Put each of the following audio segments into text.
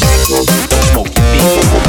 smoke your.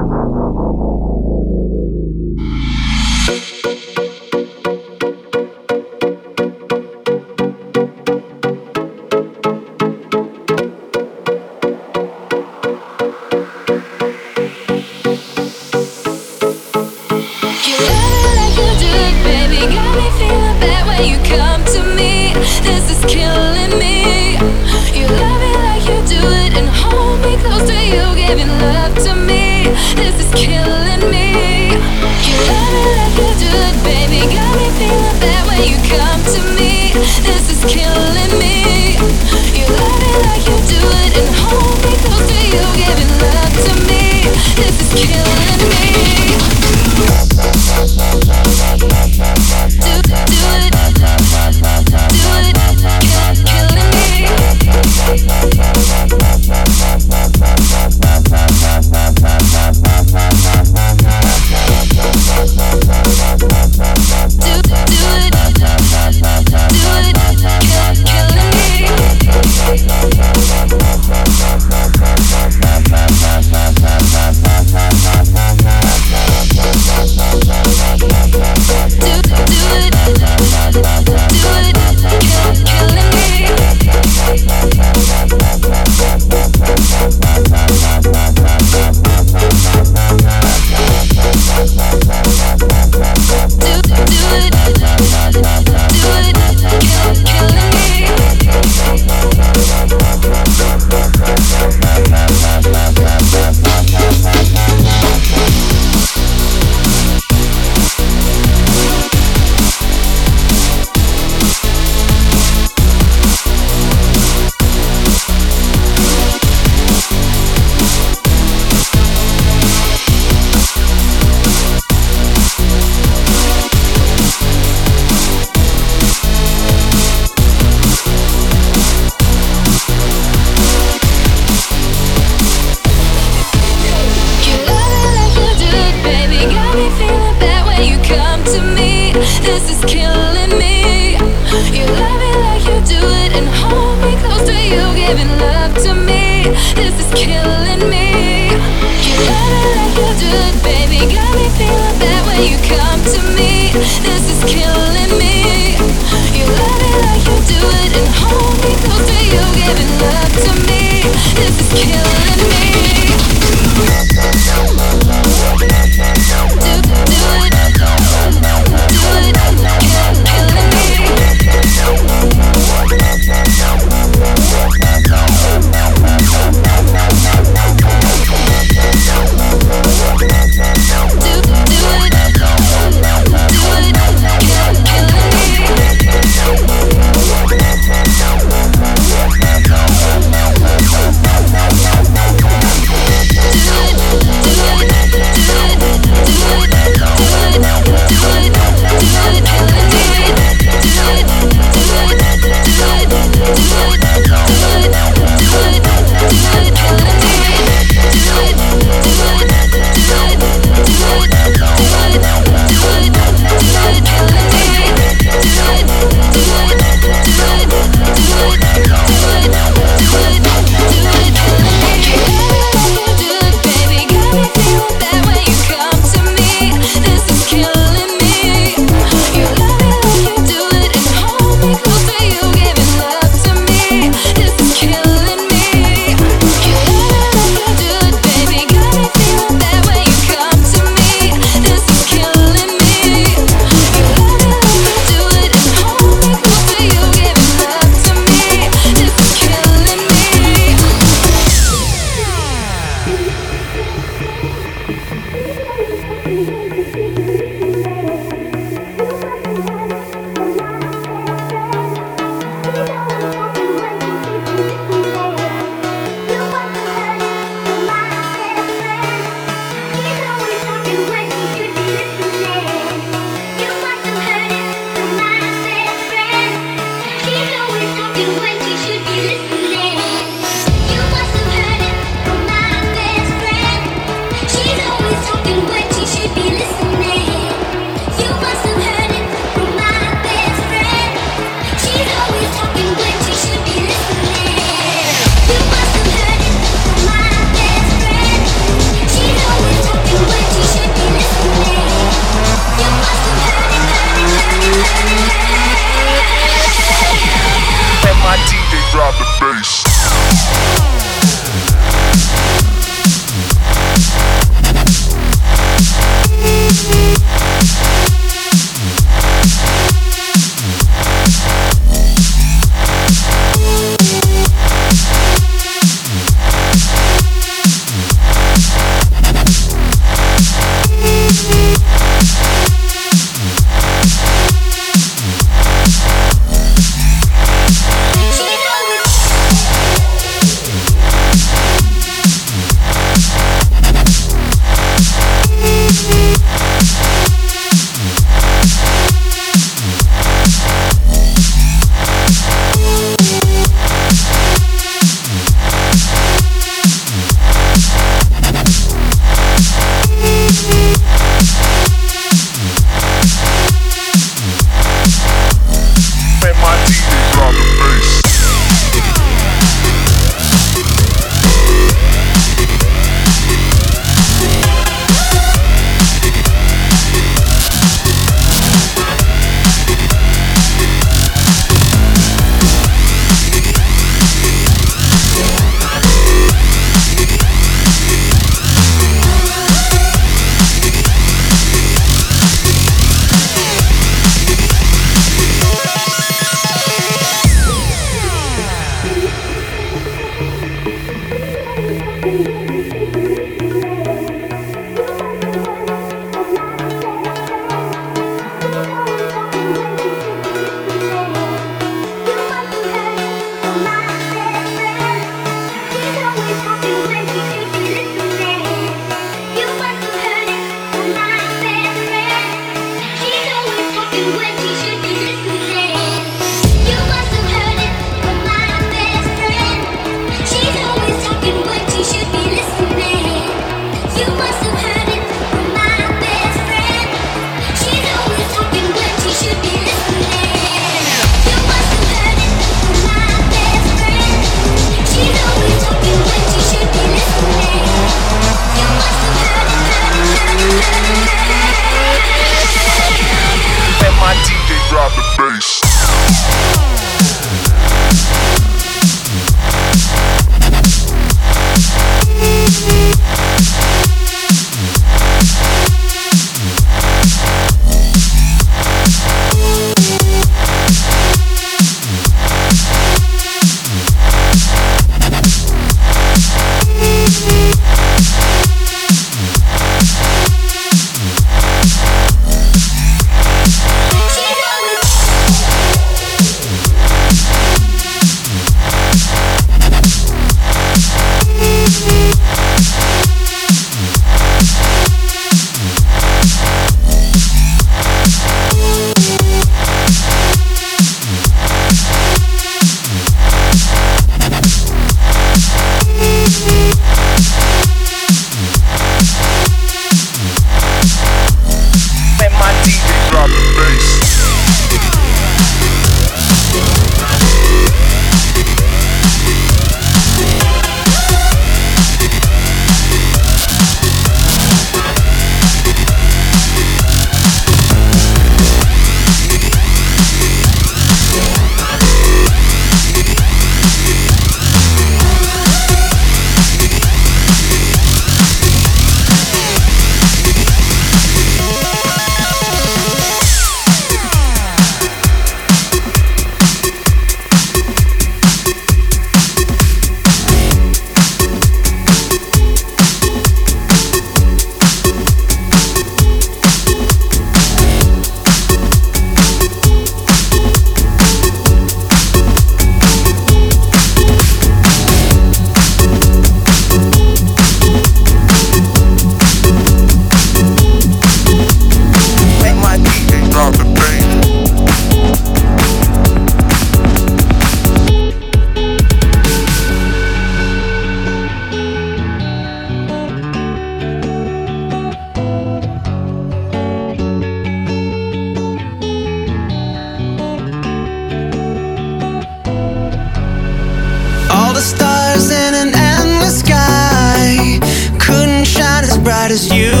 right as you